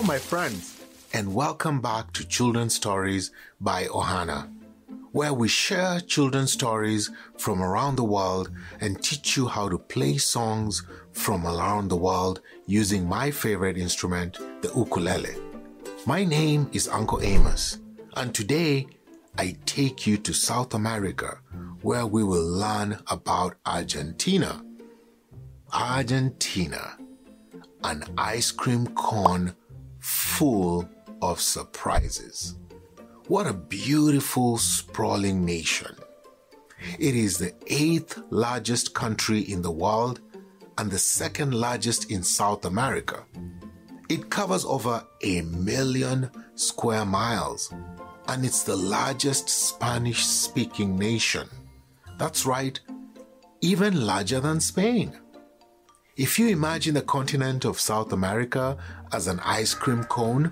my friends, and welcome back to Children's Stories by Ohana, where we share children's stories from around the world and teach you how to play songs from around the world using my favorite instrument, the ukulele. My name is Uncle Amos, and today I take you to South America, where we will learn about Argentina. Argentina, an ice cream cone full of surprises. What a beautiful, sprawling nation. It is the eighth largest country in the world and the second largest in South America. It covers over a million square miles and it's the largest Spanish speaking nation. That's right, even larger than Spain. If you imagine the continent of South America as an ice cream cone,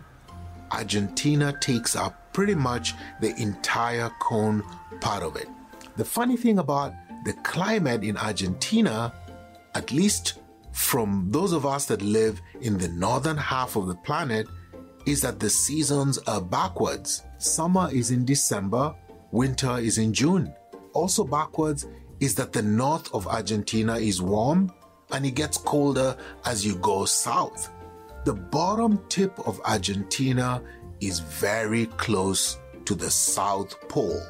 Argentina takes up pretty much the entire cone part of it. The funny thing about the climate in Argentina, at least from those of us that live in the northern half of the planet, is that the seasons are backwards. Summer is in December, winter is in June. Also, backwards is that the north of Argentina is warm and it gets colder as you go south. The bottom tip of Argentina is very close to the South Pole.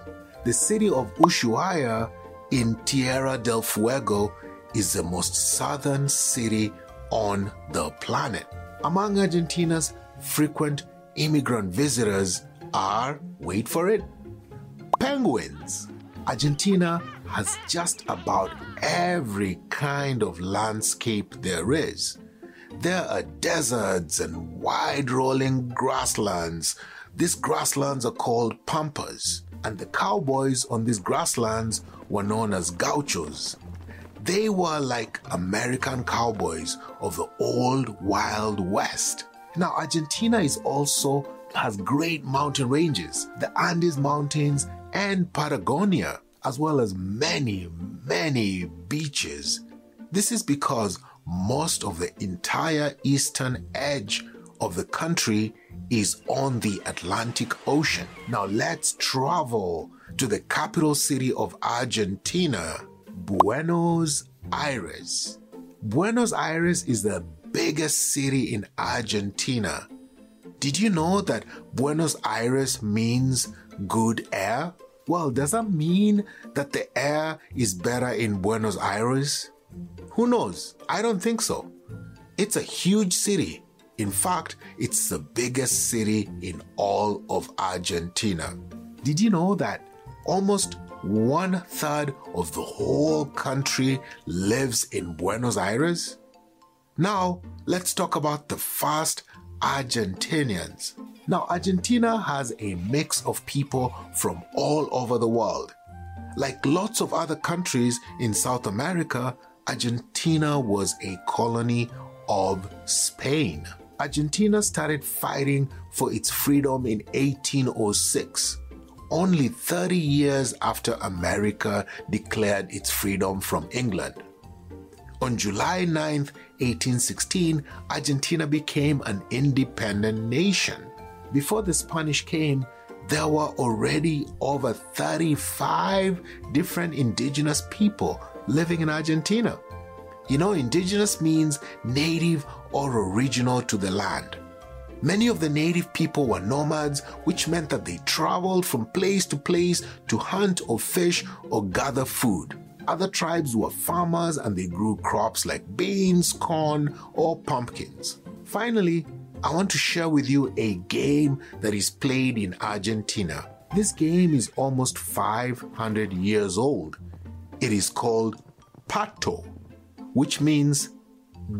The city of Ushuaia in Tierra del Fuego is the most southern city on the planet. Among Argentina's frequent immigrant visitors are, wait for it, penguins. Argentina has just about every kind of landscape there is. There are deserts and wide rolling grasslands. These grasslands are called pampas, and the cowboys on these grasslands were known as gauchos. They were like American cowboys of the old Wild West. Now, Argentina is also has great mountain ranges, the Andes Mountains and Patagonia, as well as many, many beaches. This is because most of the entire eastern edge of the country is on the Atlantic Ocean. Now let's travel to the capital city of Argentina, Buenos Aires. Buenos Aires is the biggest city in Argentina. Did you know that Buenos Aires means good air? Well, does that mean that the air is better in Buenos Aires? Who knows? I don't think so. It's a huge city. In fact, it's the biggest city in all of Argentina. Did you know that almost one third of the whole country lives in Buenos Aires? Now, let's talk about the first Argentinians. Now, Argentina has a mix of people from all over the world. Like lots of other countries in South America, Argentina was a colony of Spain. Argentina started fighting for its freedom in 1806, only 30 years after America declared its freedom from England. On July 9, 1816, Argentina became an independent nation. Before the Spanish came, there were already over 35 different indigenous people living in Argentina. You know, indigenous means native or original to the land. Many of the native people were nomads, which meant that they traveled from place to place to hunt or fish or gather food. Other tribes were farmers and they grew crops like beans, corn, or pumpkins. Finally, I want to share with you a game that is played in Argentina. This game is almost 500 years old. It is called Pato, which means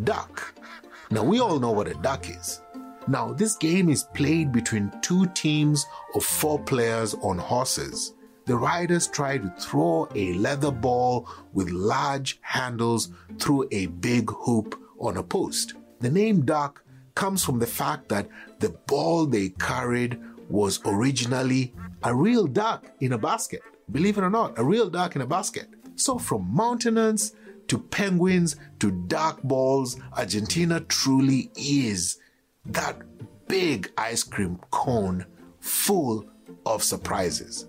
duck. Now, we all know what a duck is. Now, this game is played between two teams of four players on horses the riders try to throw a leather ball with large handles through a big hoop on a post. The name duck comes from the fact that the ball they carried was originally a real duck in a basket. Believe it or not, a real duck in a basket. So, from mountainous to penguins to duck balls, Argentina truly is that big ice cream cone full of surprises.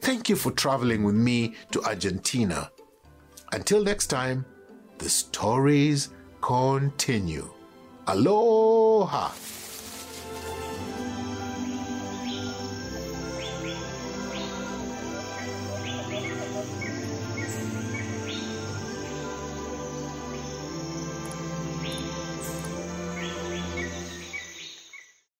Thank you for traveling with me to Argentina. Until next time, the stories continue. Aloha!